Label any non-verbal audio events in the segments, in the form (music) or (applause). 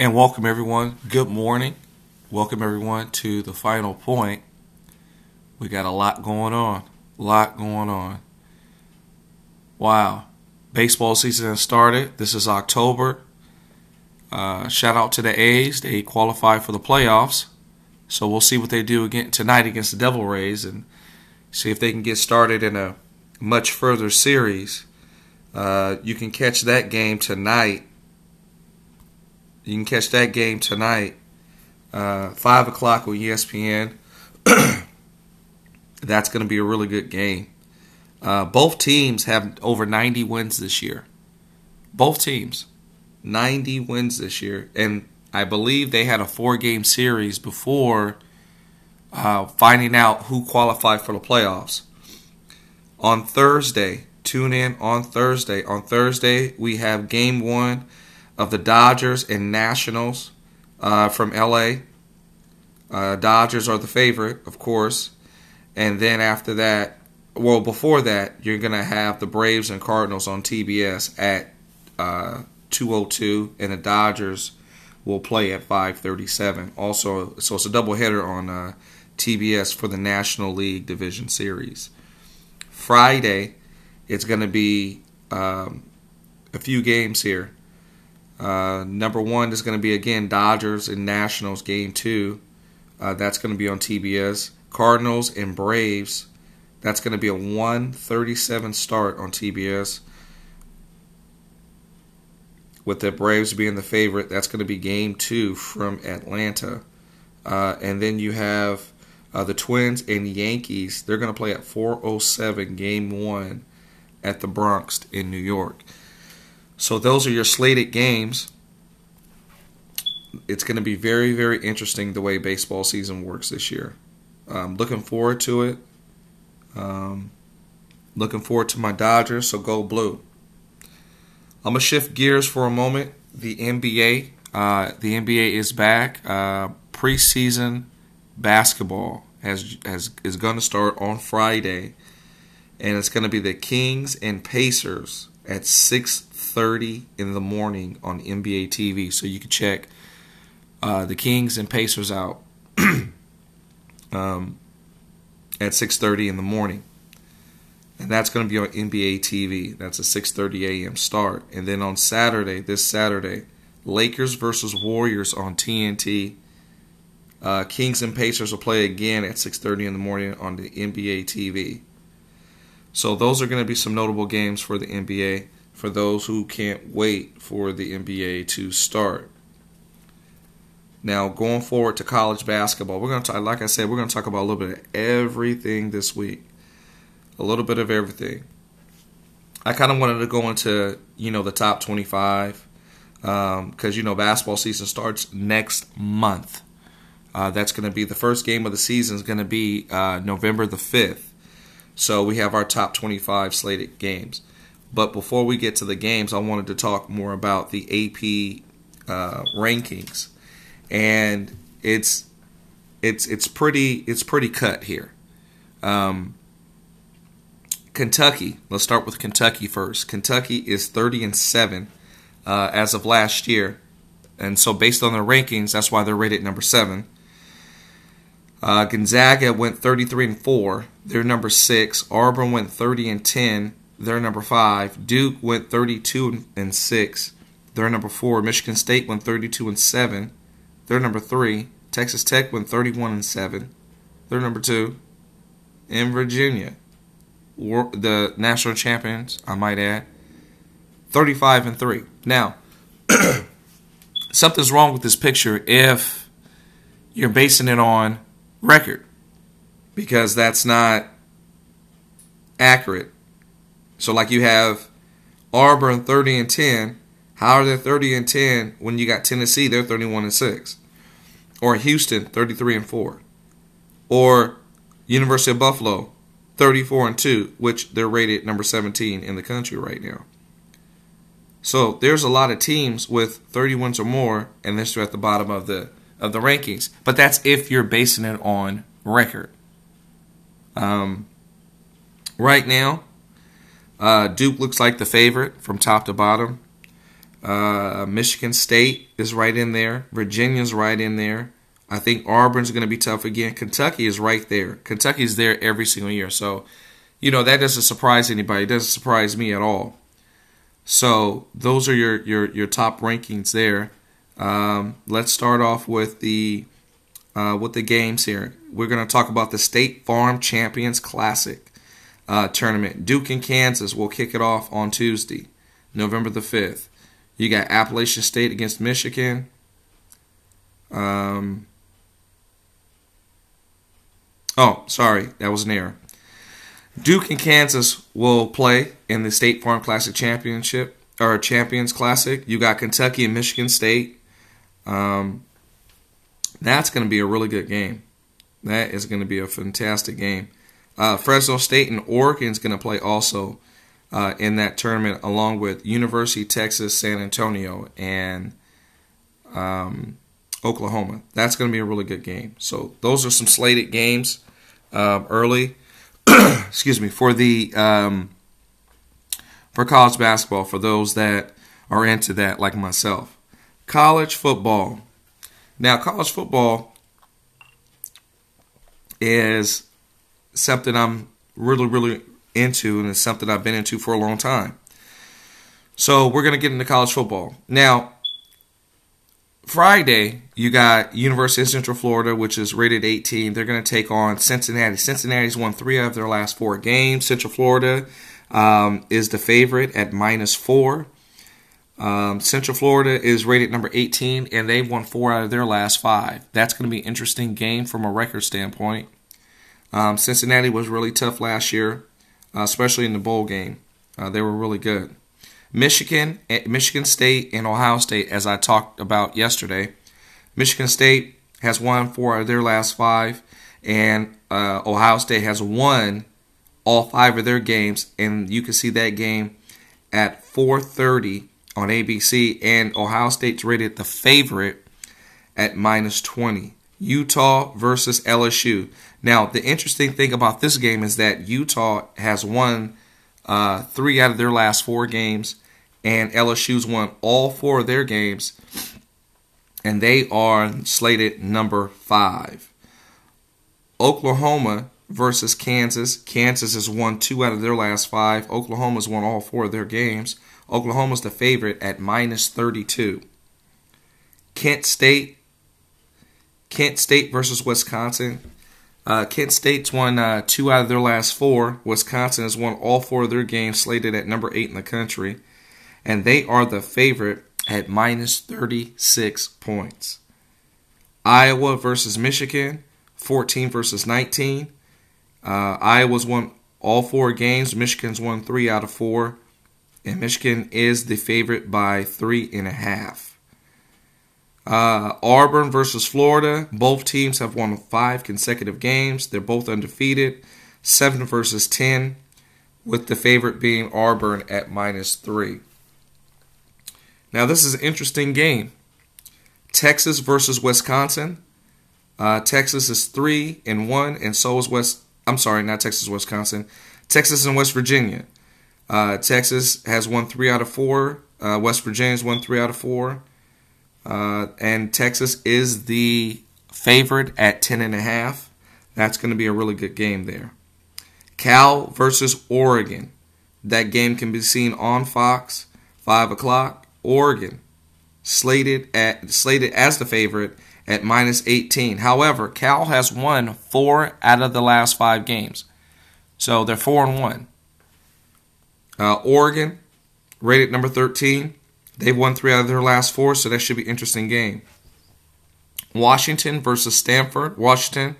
And welcome everyone. Good morning. Welcome everyone to the final point. We got a lot going on. A lot going on. Wow. Baseball season has started. This is October. Uh, shout out to the A's. They qualified for the playoffs. So we'll see what they do again tonight against the Devil Rays and see if they can get started in a much further series. Uh, you can catch that game tonight you can catch that game tonight, uh, 5 o'clock on ESPN. (clears throat) That's going to be a really good game. Uh, both teams have over 90 wins this year. Both teams, 90 wins this year. And I believe they had a four game series before uh, finding out who qualified for the playoffs. On Thursday, tune in on Thursday. On Thursday, we have game one of the Dodgers and Nationals uh, from LA. Uh, Dodgers are the favorite, of course. And then after that, well, before that, you're going to have the Braves and Cardinals on TBS at uh, 202, and the Dodgers will play at 537. Also, so it's a doubleheader on uh, TBS for the National League Division Series. Friday, it's going to be um, a few games here. Uh, number one is going to be again Dodgers and Nationals game two. Uh, that's going to be on TBS. Cardinals and Braves. That's going to be a 137 start on TBS. With the Braves being the favorite, that's going to be game two from Atlanta. Uh, and then you have uh, the Twins and Yankees. They're going to play at 407 game one at the Bronx in New York. So those are your slated games. It's going to be very, very interesting the way baseball season works this year. I'm looking forward to it. Um, looking forward to my Dodgers, so go blue. I'm gonna shift gears for a moment. The NBA, uh, the NBA is back. Uh, preseason basketball has has is going to start on Friday, and it's going to be the Kings and Pacers at six 6:30 in the morning on NBA TV, so you can check uh, the Kings and Pacers out (clears throat) um, at 6:30 in the morning, and that's going to be on NBA TV. That's a 6:30 a.m. start, and then on Saturday, this Saturday, Lakers versus Warriors on TNT. Uh, Kings and Pacers will play again at 6:30 in the morning on the NBA TV. So those are going to be some notable games for the NBA for those who can't wait for the NBA to start. Now, going forward to college basketball, we're going to talk, like I said, we're going to talk about a little bit of everything this week. A little bit of everything. I kind of wanted to go into, you know, the top 25 because, um, you know, basketball season starts next month. Uh, that's going to be the first game of the season is going to be uh, November the 5th. So we have our top 25 slated games. But before we get to the games, I wanted to talk more about the AP uh, rankings, and it's it's it's pretty it's pretty cut here. Um, Kentucky. Let's start with Kentucky first. Kentucky is thirty and seven uh, as of last year, and so based on their rankings, that's why they're rated number seven. Uh, Gonzaga went 33 and 4. They're number 6. Auburn went 30 and 10. They're number five. Duke went 32 and six. They're number four. Michigan State went 32 and seven. They're number three. Texas Tech went 31 and seven. They're number two. In Virginia, the national champions, I might add, 35 and three. Now, (clears throat) something's wrong with this picture if you're basing it on record because that's not accurate so like you have Auburn 30 and 10. How are they 30 and 10 when you got Tennessee? They're 31 and 6. Or Houston 33 and 4. Or University of Buffalo 34 and 2, which they're rated number 17 in the country right now. So there's a lot of teams with 30 wins or more, and they're still at the bottom of the of the rankings. But that's if you're basing it on record. Um, right now, uh, Duke looks like the favorite from top to bottom. Uh, Michigan State is right in there. Virginia's right in there. I think Auburn's going to be tough again. Kentucky is right there. Kentucky's there every single year. So, you know, that doesn't surprise anybody. It doesn't surprise me at all. So, those are your, your, your top rankings there. Um, let's start off with the uh, with the games here. We're going to talk about the State Farm Champions Classic uh, tournament. Duke and Kansas will kick it off on Tuesday, November the 5th. You got Appalachian State against Michigan. Um, oh, sorry, that was an error. Duke and Kansas will play in the State Farm Classic Championship or Champions Classic. You got Kentucky and Michigan State. Um, that's going to be a really good game. That is going to be a fantastic game. Uh, Fresno State and Oregon is going to play also uh, in that tournament, along with University Texas San Antonio and um, Oklahoma. That's going to be a really good game. So those are some slated games uh, early. (clears throat) excuse me for the um, for college basketball for those that are into that like myself. College football. Now, college football is something I'm really, really into, and it's something I've been into for a long time. So, we're going to get into college football. Now, Friday, you got University of Central Florida, which is rated 18. They're going to take on Cincinnati. Cincinnati's won three of their last four games. Central Florida um, is the favorite at minus four. Um, Central Florida is rated number 18, and they've won four out of their last five. That's going to be an interesting game from a record standpoint. Um, Cincinnati was really tough last year, uh, especially in the bowl game. Uh, they were really good. Michigan, eh, Michigan State, and Ohio State, as I talked about yesterday. Michigan State has won four of their last five, and uh, Ohio State has won all five of their games, and you can see that game at 4:30 on ABC, and Ohio State's rated the favorite at minus 20. Utah versus LSU. Now, the interesting thing about this game is that Utah has won uh, three out of their last four games, and LSU's won all four of their games, and they are slated number five. Oklahoma versus Kansas. Kansas has won two out of their last five. Oklahoma's won all four of their games. Oklahoma's the favorite at minus 32. Kent State. Kent State versus Wisconsin. Uh, Kent State's won uh, two out of their last four. Wisconsin has won all four of their games, slated at number eight in the country. And they are the favorite at minus 36 points. Iowa versus Michigan, 14 versus 19. Uh, Iowa's won all four games. Michigan's won three out of four and Michigan is the favorite by three and a half. Uh, Auburn versus Florida. Both teams have won five consecutive games. They're both undefeated. Seven versus ten, with the favorite being Auburn at minus three. Now this is an interesting game. Texas versus Wisconsin. Uh, Texas is three and one, and so is West. I'm sorry, not Texas, Wisconsin. Texas and West Virginia. Uh, Texas has won three out of four. Uh, West Virginia's won three out of four. Uh, and Texas is the favorite at ten and a half. That's going to be a really good game there. Cal versus Oregon. That game can be seen on Fox, five o'clock. Oregon slated at slated as the favorite at minus 18. However, Cal has won four out of the last five games, so they're four and one. Uh, Oregon, rated number 13. They've won three out of their last four, so that should be an interesting game. Washington versus Stanford. Washington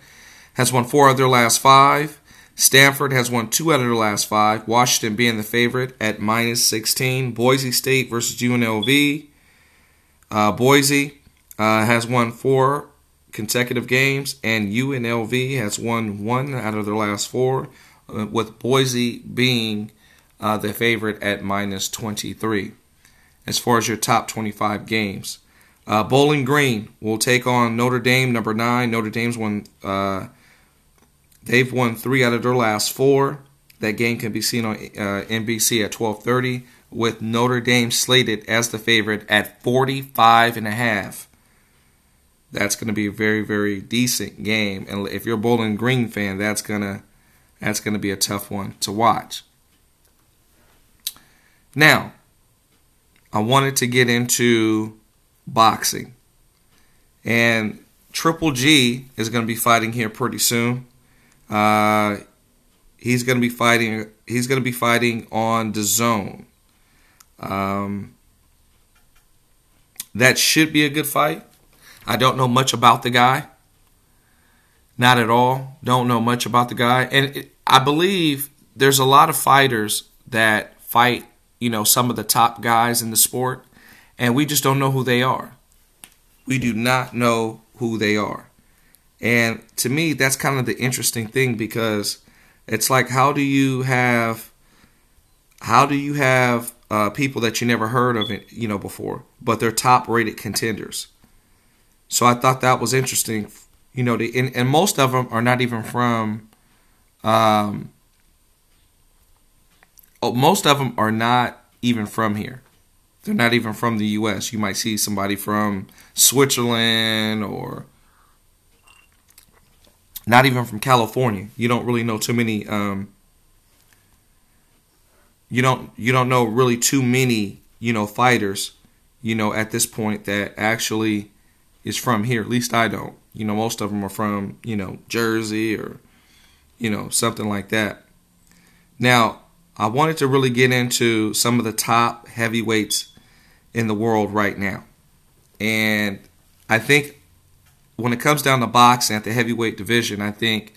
has won four out of their last five. Stanford has won two out of their last five. Washington being the favorite at minus 16. Boise State versus UNLV. Uh, Boise uh, has won four consecutive games, and UNLV has won one out of their last four, uh, with Boise being uh, the favorite at minus 23. As far as your top 25 games, uh, Bowling Green will take on Notre Dame, number nine. Notre Dame's won. Uh, they've won three out of their last four. That game can be seen on uh, NBC at 12:30. with Notre Dame slated as the favorite at 45 and a half. That's going to be a very very decent game and if you're a Bowling Green fan, that's to that's to be a tough one to watch. Now, I wanted to get into boxing. And Triple G is going to be fighting here pretty soon. Uh, he's going to be fighting. He's going to be fighting on DAZN. Um, that should be a good fight. I don't know much about the guy. Not at all. Don't know much about the guy, and it, I believe there's a lot of fighters that fight. You know, some of the top guys in the sport, and we just don't know who they are. We do not know who they are. And to me, that's kind of the interesting thing because it's like, how do you have, how do you have uh, people that you never heard of, you know, before, but they're top-rated contenders? So I thought that was interesting, you know. The, and, and most of them are not even from, um, most of them are not even from here. They're not even from the U.S. You might see somebody from Switzerland or not even from California. You don't really know too many. Um, you don't you don't know really too many you know fighters you know at this point that actually is from here. At least I don't. You know, most of them are from you know Jersey or you know something like that. Now, I wanted to really get into some of the top heavyweights in the world right now. And I think when it comes down to boxing at the heavyweight division, I think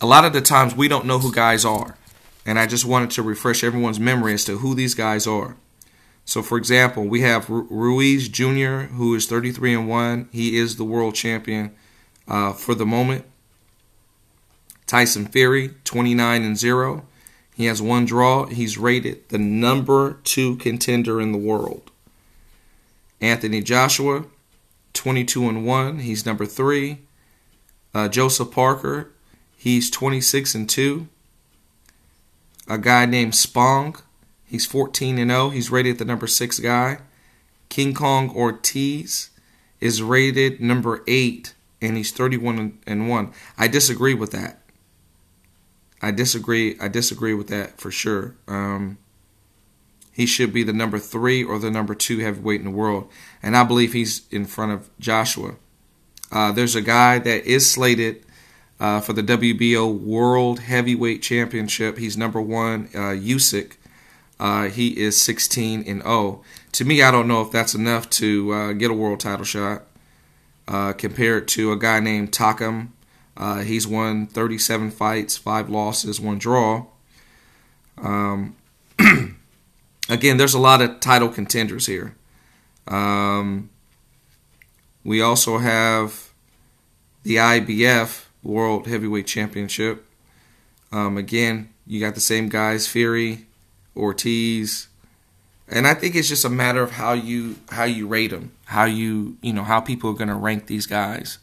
a lot of the times we don't know who guys are. And I just wanted to refresh everyone's memory as to who these guys are. So, for example, we have Ruiz Jr., who is 33 and 1. He is the world champion uh, for the moment. Tyson Fury, 29 and 0. He has one draw. He's rated the number two contender in the world. Anthony Joshua, 22 and 1. He's number three. Uh, Joseph Parker, he's 26 and 2. A guy named Spong, he's 14 and 0. He's rated the number six guy. King Kong Ortiz is rated number eight, and he's 31 and 1. I disagree with that. I disagree. I disagree with that for sure. Um, he should be the number three or the number two heavyweight in the world, and I believe he's in front of Joshua. Uh, there's a guy that is slated uh, for the WBO World Heavyweight Championship. He's number one, uh, Usyk. Uh, he is 16 and 0. To me, I don't know if that's enough to uh, get a world title shot. Uh, compared to a guy named Takam uh, he's won 37 fights, five losses, one draw. Um, (clears throat) again, there's a lot of title contenders here. Um, we also have the IBF World Heavyweight Championship. Um, again, you got the same guys: Fury, Ortiz, and I think it's just a matter of how you how you rate them, how you you know how people are going to rank these guys.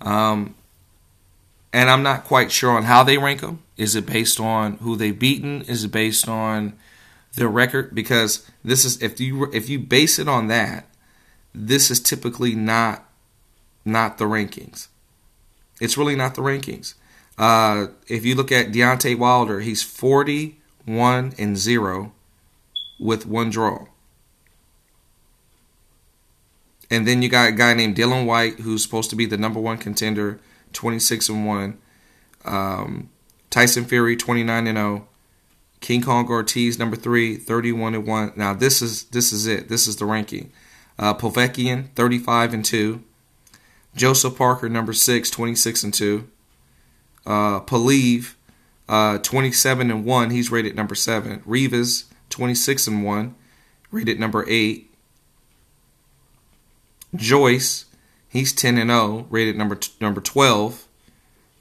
Um, and I'm not quite sure on how they rank them. Is it based on who they've beaten? Is it based on their record? Because this is if you if you base it on that, this is typically not not the rankings. It's really not the rankings. Uh, if you look at Deontay Wilder, he's 41 and 0 with one draw. And then you got a guy named Dillian Whyte, who's supposed to be the number one contender 26 and 1. Um, Tyson Fury 29 and 0. King Kong Ortiz number 3 31 and 1. Now this is this is it. This is the ranking. Uh, Povetkin 35 and 2. Joseph Parker number 6 26 and 2. Uh, Pulev uh, 27 and 1. He's rated number 7. Rivas 26 and 1. Rated number 8. Joyce He's 10 and 0, rated number t- number 12.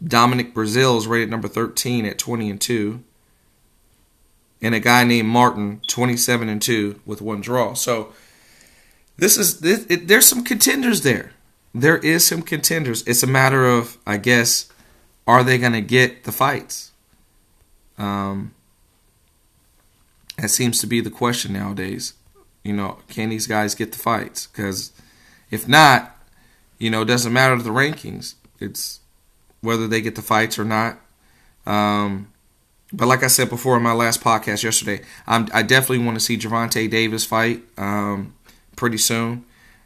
Dominic Breazeale's rated number 13 at 20 and 2. And a guy named Martin, 27 and 2 with one draw. So this is this, it, there's some contenders there. There is some contenders. It's a matter of, I guess, are they going to get the fights? Um, That seems to be the question nowadays. You know, can these guys get the fights? Because if not, you know, it doesn't matter the rankings. It's whether they get the fights or not. Um, but like I said before in my last podcast yesterday, I'm, i definitely want to see Gervonta Davis fight um, pretty soon,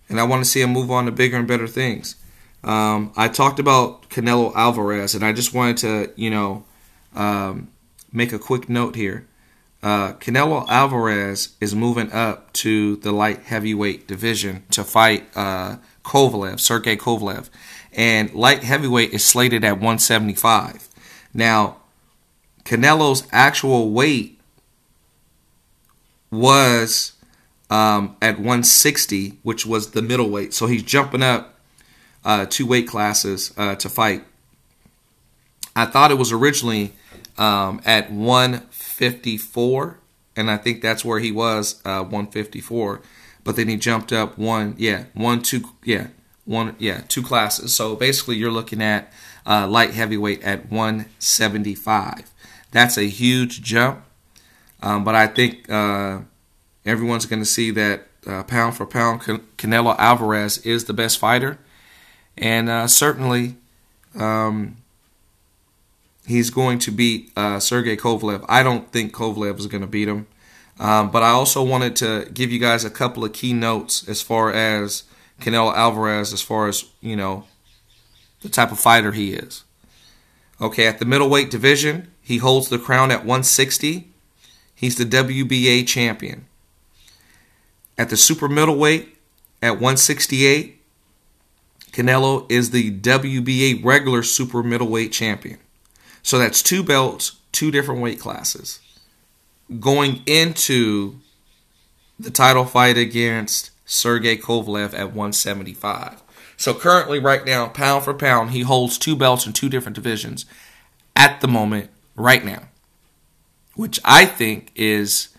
and I want to see him move on to bigger and better things. Um, I talked about Canelo Alvarez, and I just wanted to, you know, um, make a quick note here. Uh, Canelo Alvarez is moving up to the light heavyweight division to fight uh, Kovalev, Sergey Kovalev, and light heavyweight is slated at 175. Now, Canelo's actual weight was um, at 160, which was the middleweight. So he's jumping up uh, two weight classes uh, to fight. I thought it was originally um, at 154, and I think that's where he was, uh, 154. But then he jumped up one, yeah, one, two, yeah, one, yeah, two classes. So basically, you're looking at uh, light heavyweight at 175. That's a huge jump, um, but I think uh, everyone's going to see that uh, pound for pound, Canelo Alvarez is the best fighter, and uh, certainly. Um, he's going to beat uh, Sergey Kovalev. I don't think Kovalev is going to beat him. Um, but I also wanted to give you guys a couple of key notes as far as Canelo Alvarez, as far as, you know, the type of fighter he is. Okay, at the middleweight division, he holds the crown at 160. He's the WBA champion. At the super middleweight, at 168, Canelo is the WBA regular super middleweight champion. So that's two belts, two different weight classes. Going into the title fight against Sergey Kovalev at 175. So currently, right now, pound for pound, he holds two belts in two different divisions at the moment, right now, which I think is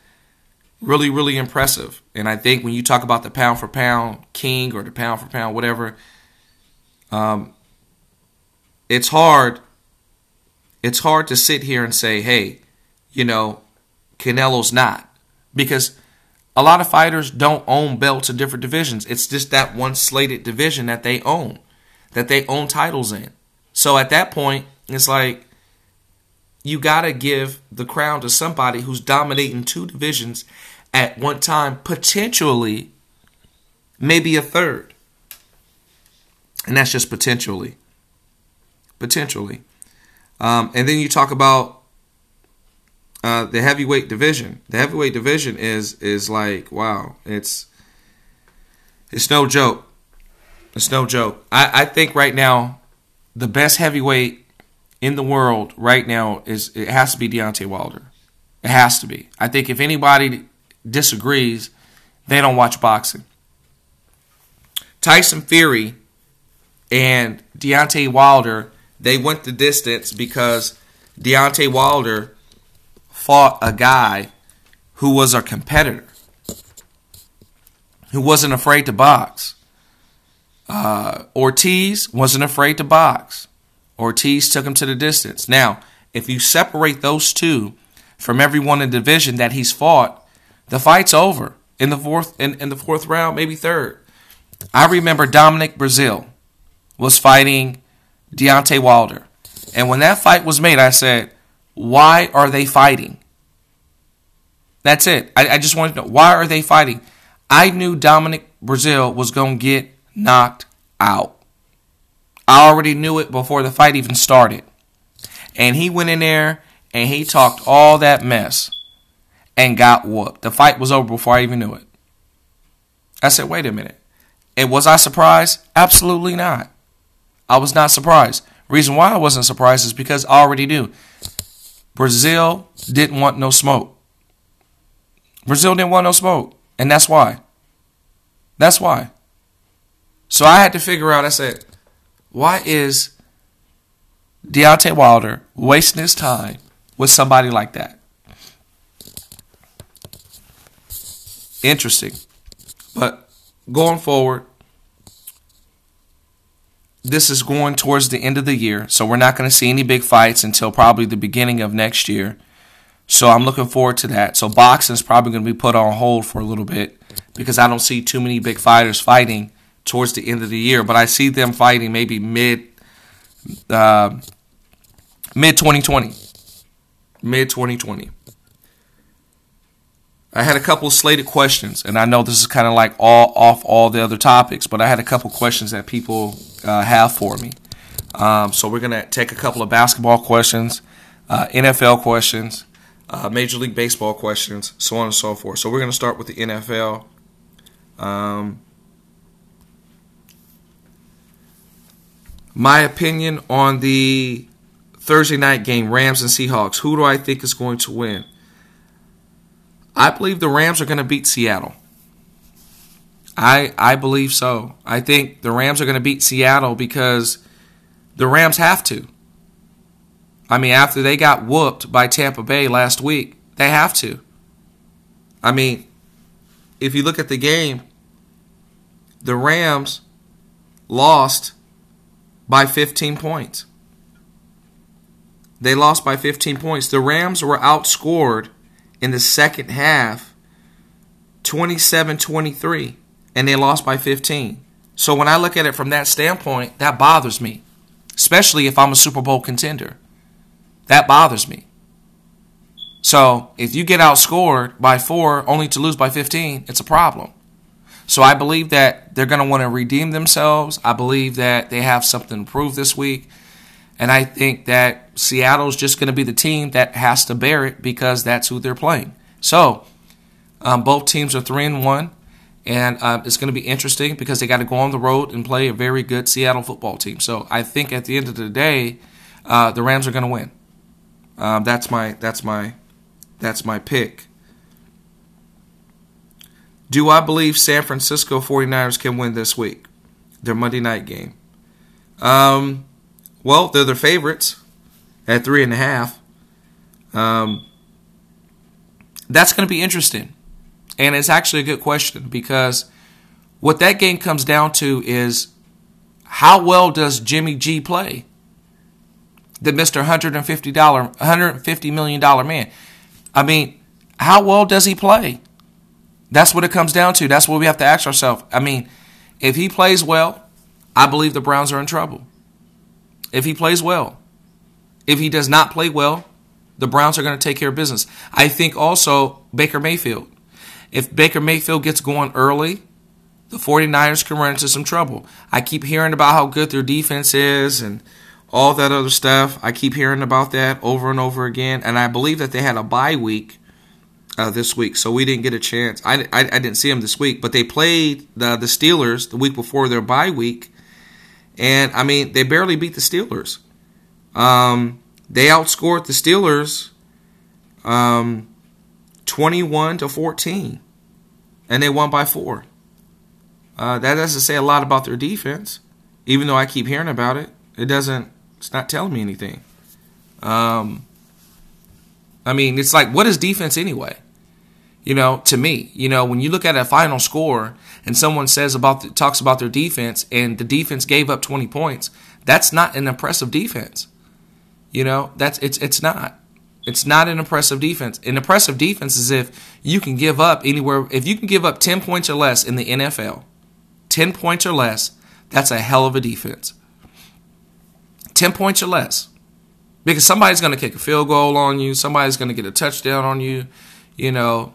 really, really impressive. And I think when you talk about the pound for pound king or the pound for pound whatever, um, it's hard it's hard to sit here and say, hey, you know, Canelo's not. Because a lot of fighters don't own belts in different divisions. It's just that one slated division that they own, that they own titles in. So at that point, it's like you got to give the crown to somebody who's dominating two divisions at one time, potentially, maybe a third. And that's just potentially. Potentially. Um, and then you talk about uh, the heavyweight division. The heavyweight division is is like wow, it's it's no joke. It's no joke. I, I think right now the best heavyweight in the world right now is it has to be Deontay Wilder. It has to be. I think if anybody disagrees, they don't watch boxing. Tyson Fury and Deontay Wilder they went the distance because Deontay Wilder fought a guy who was a competitor, who wasn't afraid to box. Uh, Ortiz wasn't afraid to box. Ortiz took him to the distance. Now, if you separate those two from everyone in the division that he's fought, the fight's over in the fourth in, in the fourth round, maybe third. I remember Dominic Breazeale was fighting Deontay Wilder. And when that fight was made, I said, why are they fighting? That's it. I, I just wanted to know why are they fighting? I knew Dominic Breazeale was going to get knocked out. I already knew it before the fight even started. And he went in there and he talked all that mess and got whooped. The fight was over before I even knew it. I said, wait a minute. And was I surprised? Absolutely not. I was not surprised. Reason why I wasn't surprised is because I already knew Breazeale didn't want no smoke. Breazeale didn't want no smoke, and that's why. That's why. So I had to figure out. I said, why is Deontay Wilder wasting his time with somebody like that? Interesting. But going forward, this is going towards the end of the year, so we're not going to see any big fights until probably the beginning of next year. So I'm looking forward to that. So boxing is probably going to be put on hold for a little bit because I don't see too many big fighters fighting towards the end of the year. But I see them fighting maybe mid uh, mid 2020, mid 2020. I had a couple of slated questions, and I know this is kind of like all off all the other topics, but I had a couple questions that people uh, have for me. Um, so we're gonna take a couple of basketball questions, uh, NFL questions, uh, Major League Baseball questions, so on and so forth. So we're gonna start with the NFL. Um, my opinion on the Thursday night game, Rams and Seahawks. Who do I think is going to win? I believe the Rams are going to beat Seattle. I I believe so. I think the Rams are going to beat Seattle because the Rams have to. I mean, after they got whooped by Tampa Bay last week, they have to. I mean, if you look at the game, the Rams lost by 15 points. They lost by 15 points. The Rams were outscored in the second half 27 23, and they lost by 15. So when I look at it from that standpoint, that bothers me, especially if I'm a Super Bowl contender. That bothers me. So if you get outscored by four only to lose by 15, it's a problem. So I believe that they're going to want to redeem themselves. I believe that they have something to prove this week. And I think that Seattle's just going to be the team that has to bear it because that's who they're playing. So um, both teams are three and one, and uh, it's going to be interesting because they got to go on the road and play a very good Seattle football team. So I think at the end of the day, uh, the Rams are going to win. Um, that's my that's my that's my pick. Do I believe San Francisco 49ers can win this week? Their Monday night game. Um, well, they're their favorites at three and a half. Um, that's going to be interesting. And it's actually a good question because what that game comes down to is how well does Jimmy G play? The Mr. $150, $150 million man. I mean, how well does he play? That's what it comes down to. That's what we have to ask ourselves. I mean, if he plays well, I believe the Browns are in trouble if he plays well. If he does not play well, the Browns are going to take care of business. I think also Baker Mayfield. If Baker Mayfield gets going early, the 49ers can run into some trouble. I keep hearing about how good their defense is and all that other stuff. I keep hearing about that over and over again. And I believe that they had a bye week uh, this week, so we didn't get a chance. I, I, I, didn't see them this week, but they played the, the Steelers the week before their bye week, and I mean, they barely beat the Steelers. Um, they outscored the Steelers um, 21 to 14, and they won by four. Uh, that doesn't say a lot about their defense, even though I keep hearing about it. It doesn't. It's not telling me anything. Um, I mean, it's like, what is defense anyway? You know, to me, you know, when you look at a final score and someone says about the, talks about their defense and the defense gave up 20 points, that's not an impressive defense. You know, that's it's it's not. It's not an impressive defense. An impressive defense is if you can give up anywhere if you can give up 10 points or less in the NFL. 10 points or less, that's a hell of a defense. 10 points or less. Because somebody's going to kick a field goal on you, somebody's going to get a touchdown on you, you know,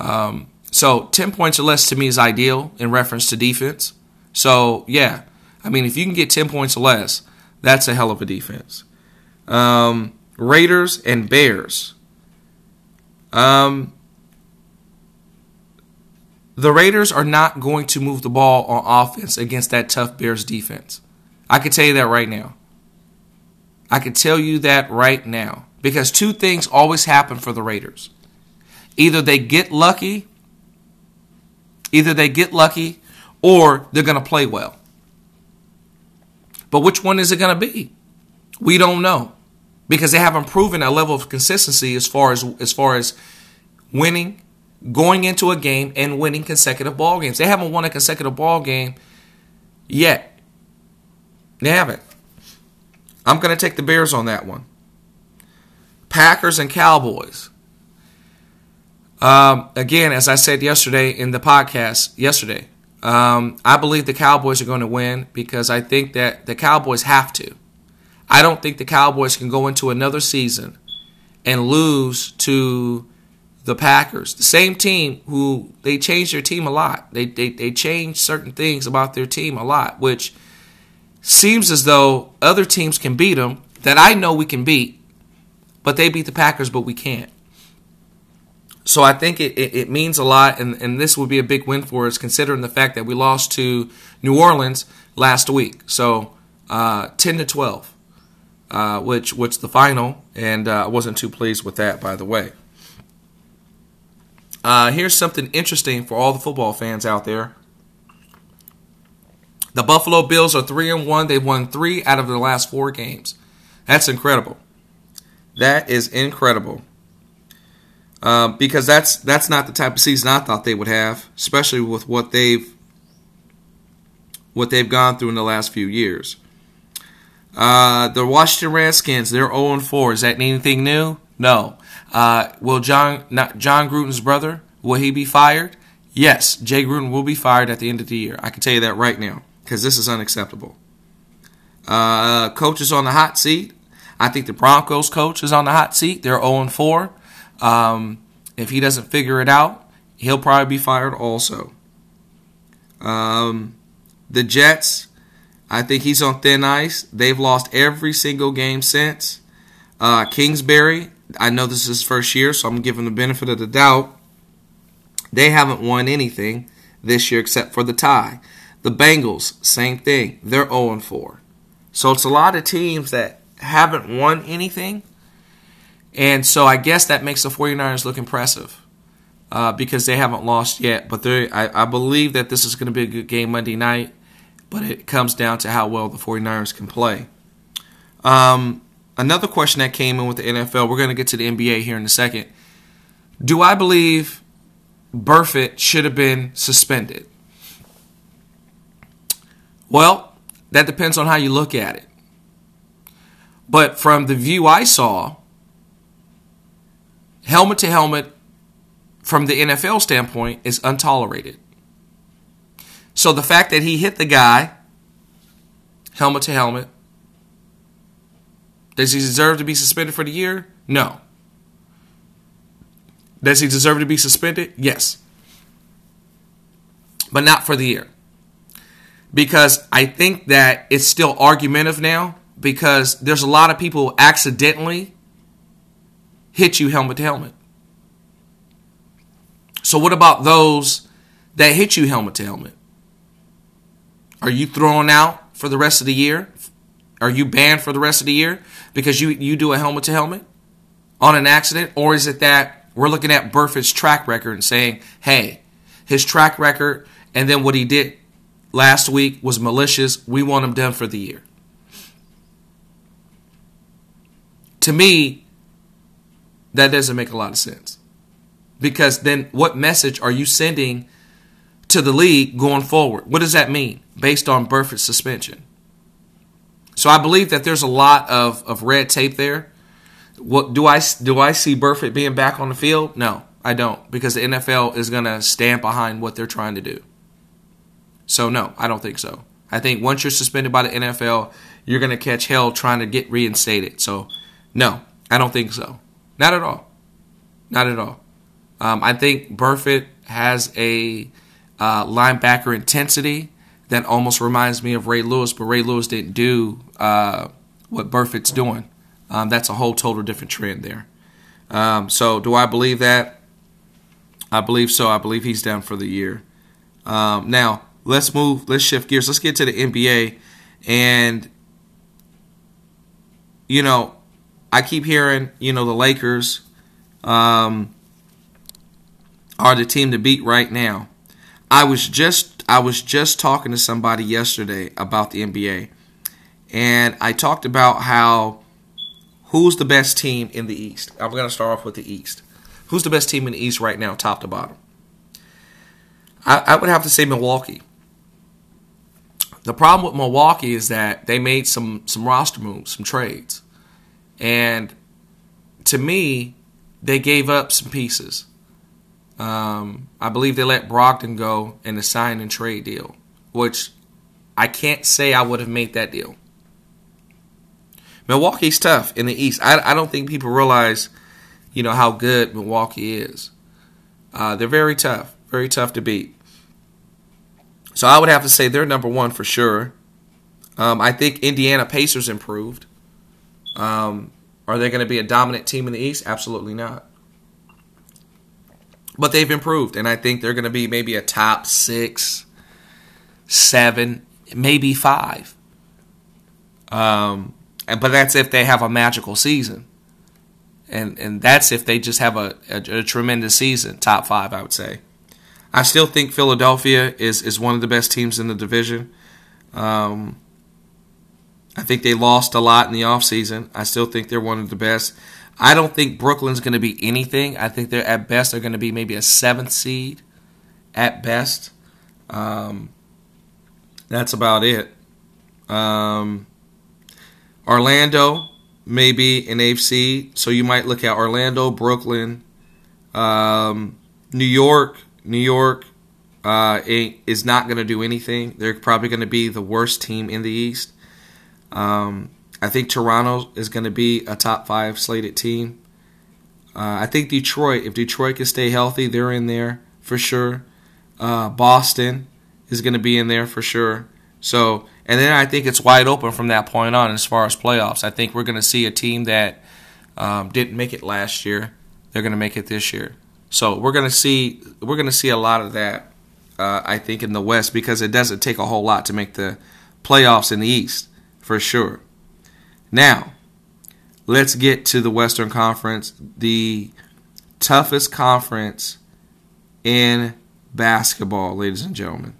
um, so 10 points or less to me is ideal in reference to defense. So, yeah, I mean, if you can get 10 points or less, that's a hell of a defense. Um, Raiders and Bears. Um, the Raiders are not going to move the ball on offense against that tough Bears defense. I can tell you that right now. I can tell you that right now. Because two things always happen for the Raiders. Either they get lucky, either they get lucky, or they're going to play well. But which one is it going to be? We don't know because they haven't proven a level of consistency as far as as far as winning, going into a game and winning consecutive ball games. They haven't won a consecutive ball game yet. They haven't. I'm going to take the Bears on that one. Packers and Cowboys. Um, again, as I said yesterday in the podcast, yesterday, um, I believe the Cowboys are going to win because I think that the Cowboys have to. I don't think the Cowboys can go into another season and lose to the Packers, the same team who they changed their team a lot. They, they, they changed certain things about their team a lot, which seems as though other teams can beat them that I know we can beat, but they beat the Packers, but we can't. So I think it, it, it, means a lot, and, and this would be a big win for us considering the fact that we lost to New Orleans last week. So uh, 10 to 12, uh, which which the final, and uh, I wasn't too pleased with that, by the way. Uh, here's something interesting for all the football fans out there. The Buffalo Bills are three and one. They've won three out of their last four games. That's incredible. That is incredible. Uh, because that's that's not the type of season I thought they would have, especially with what they've what they've gone through in the last few years. Uh, the Washington Redskins, they're 0 4. Is that anything new? No. Uh, will John not Jon Gruden's brother will he be fired? Yes, Jay Gruden will be fired at the end of the year. I can tell you that right now because this is unacceptable. Uh, coach is on the hot seat. I think the Broncos coach is on the hot seat. They're 0 4. Um, if he doesn't figure it out, he'll probably be fired also. Um, the Jets, I think he's on thin ice. They've lost every single game since. Uh, Kingsbury, I know this is his first year, so I'm giving the benefit of the doubt. They haven't won anything this year except for the tie. The Bengals, same thing. They're 0 4. So it's a lot of teams that haven't won anything. And so I guess that makes the 49ers look impressive uh, because they haven't lost yet. But I, I believe that this is going to be a good game Monday night. But it comes down to how well the 49ers can play. Um, another question that came in with the NFL, we're going to get to the NBA here in a second. Do I believe Burfict should have been suspended? Well, that depends on how you look at it. But from the view I saw, helmet to helmet from the NFL standpoint is untolerated. So the fact that he hit the guy helmet to helmet, does he deserve to be suspended for the year? No. Does he deserve to be suspended? Yes. But not for the year because I think that it's still argumentative now because there's a lot of people accidentally hit you helmet to helmet. So what about those that hit you helmet to helmet? Are you thrown out for the rest of the year? Are you banned for the rest of the year because you you do a helmet to helmet on an accident or is it that we're looking at Burfict's track record and saying, "Hey, his track record and then what he did last week was malicious. We want him done for the year. To me, that doesn't make a lot of sense. Because then what message are you sending to the league going forward? What does that mean based on Burfict's suspension? So I believe that there's a lot of, of red tape there. What do I do I see Burfict being back on the field? No, I don't because the NFL is going to stand behind what they're trying to do. So no, I don't think so. I think once you're suspended by the NFL, you're going to catch hell trying to get reinstated. So no, I don't think so. Not at all. Not at all. Um, I think Burfict has a uh, linebacker intensity that almost reminds me of Ray Lewis, but Ray Lewis didn't do uh, what Burfict's doing. Um, that's a whole total different trend there. Um, so, do I believe that? I believe so. I believe he's down for the year. Um, now, let's move, let's shift gears. Let's get to the NBA. And, you know, I keep hearing, you know, the Lakers um, are the team to beat right now. I was just I was just talking to somebody yesterday about the NBA, and I talked about how who's the best team in the East. I'm going to start off with the East. Who's the best team in the East right now, top to bottom? I, I would have to say Milwaukee. The problem with Milwaukee is that they made some some roster moves, some trades. And to me, they gave up some pieces. Um, I believe they let Brogdon go in a sign and trade deal, which I can't say I would have made that deal. Milwaukee's tough in the East. I, I don't think people realize, you know, how good Milwaukee is. Uh, they're very tough, very tough to beat. So I would have to say they're number one for sure. Um, I think Indiana Pacers improved. Um, are they going to be a dominant team in the East? Absolutely not. But they've improved, and I think they're going to be maybe a top six, seven, maybe five. Um, and but that's if they have a magical season, and and that's if they just have a, a, a tremendous season, top five, I would say. I still think Philadelphia is is one of the best teams in the division. Um, I think they lost a lot in the offseason. I still think they're one of the best. I don't think Brooklyn's going to be anything. I think they're at best they're going to be maybe a seventh seed, at best. Um, that's about it. Um, Orlando maybe an AFC, so you might look at Orlando, Brooklyn, um, New York. New York uh, is not going to do anything. They're probably going to be the worst team in the East. Um, I think Toronto is going to be a top five slated team. Uh, I think Detroit, if Detroit can stay healthy, they're in there for sure. Uh, Boston is going to be in there for sure. So, and then I think it's wide open from that point on as far as playoffs. I think we're going to see a team that um, didn't make it last year. They're going to make it this year. So we're going to see we're going to see a lot of that. Uh, I think in the West because it doesn't take a whole lot to make the playoffs in the East for sure. Now, let's get to the Western Conference, the toughest conference in basketball, ladies and gentlemen.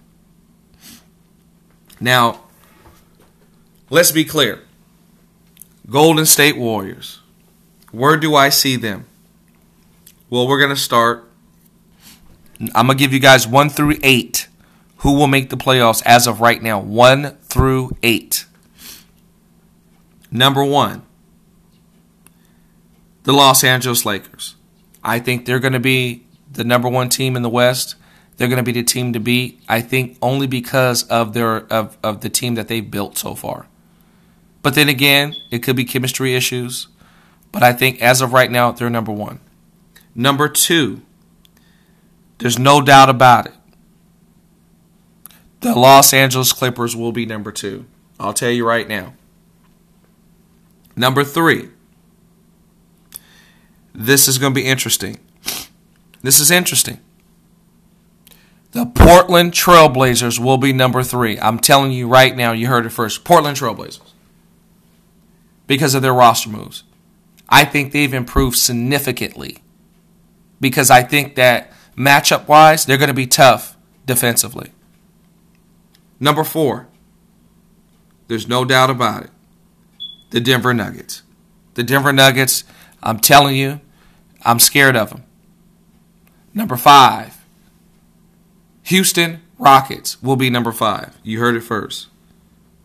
Now, let's be clear. Golden State Warriors. Where do I see them? Well, we're going to start. I'm going to give you guys 1 through 8 who will make the playoffs as of right now. 1 through 8. Number 1, the Los Angeles Lakers. I think they're going to be the number one team in the West. They're going to be the team to beat. I think only because of their of, of the team that they've built so far. But then again, it could be chemistry issues. But I think as of right now, they're number one. Number two, there's no doubt about it. The Los Angeles Clippers will be number two. I'll tell you right now. Number three, this is going to be interesting. This is interesting. The Portland Trailblazers will be number three. I'm telling you right now, you heard it first. Portland Trailblazers. Because of their roster moves. I think they've improved significantly. Because I think that matchup wise, they're going to be tough defensively. Number four, there's no doubt about it. The Denver Nuggets. The Denver Nuggets, I'm telling you, I'm scared of them. Number five, Houston Rockets will be number five. You heard it first.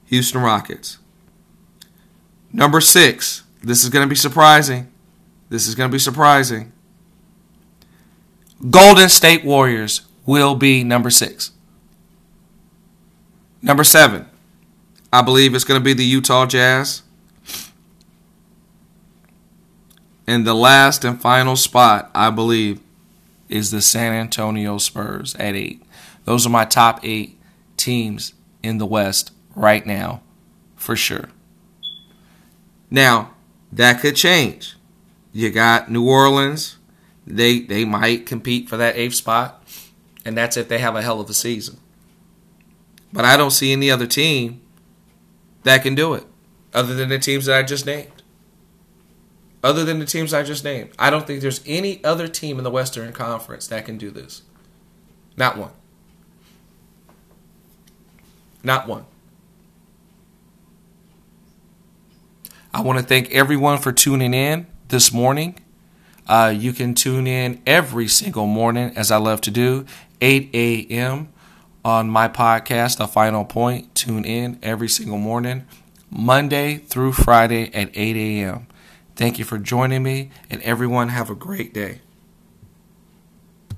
Houston Rockets. Number six. This is going to be surprising. This is going to be surprising. Golden State Warriors will be number six. Number seven. I believe it's going to be the Utah Jazz. And the last and final spot, I believe, is the San Antonio Spurs at eight. Those are my top eight teams in the West right now, for sure. Now, that could change. You got New Orleans. They they might compete for that eighth spot, and that's if they have a hell of a season. But I don't see any other team that can do it, other than the teams that I just named. Other than the teams I just named, I don't think there's any other team in the Western Conference that can do this. Not one. Not one. I want to thank everyone for tuning in this morning. Uh, you can tune in every single morning, as I love to do, 8 a.m. on my podcast, The Final Point. Tune in every single morning, Monday through Friday at 8 a.m. Thank you for joining me, and everyone have a great day.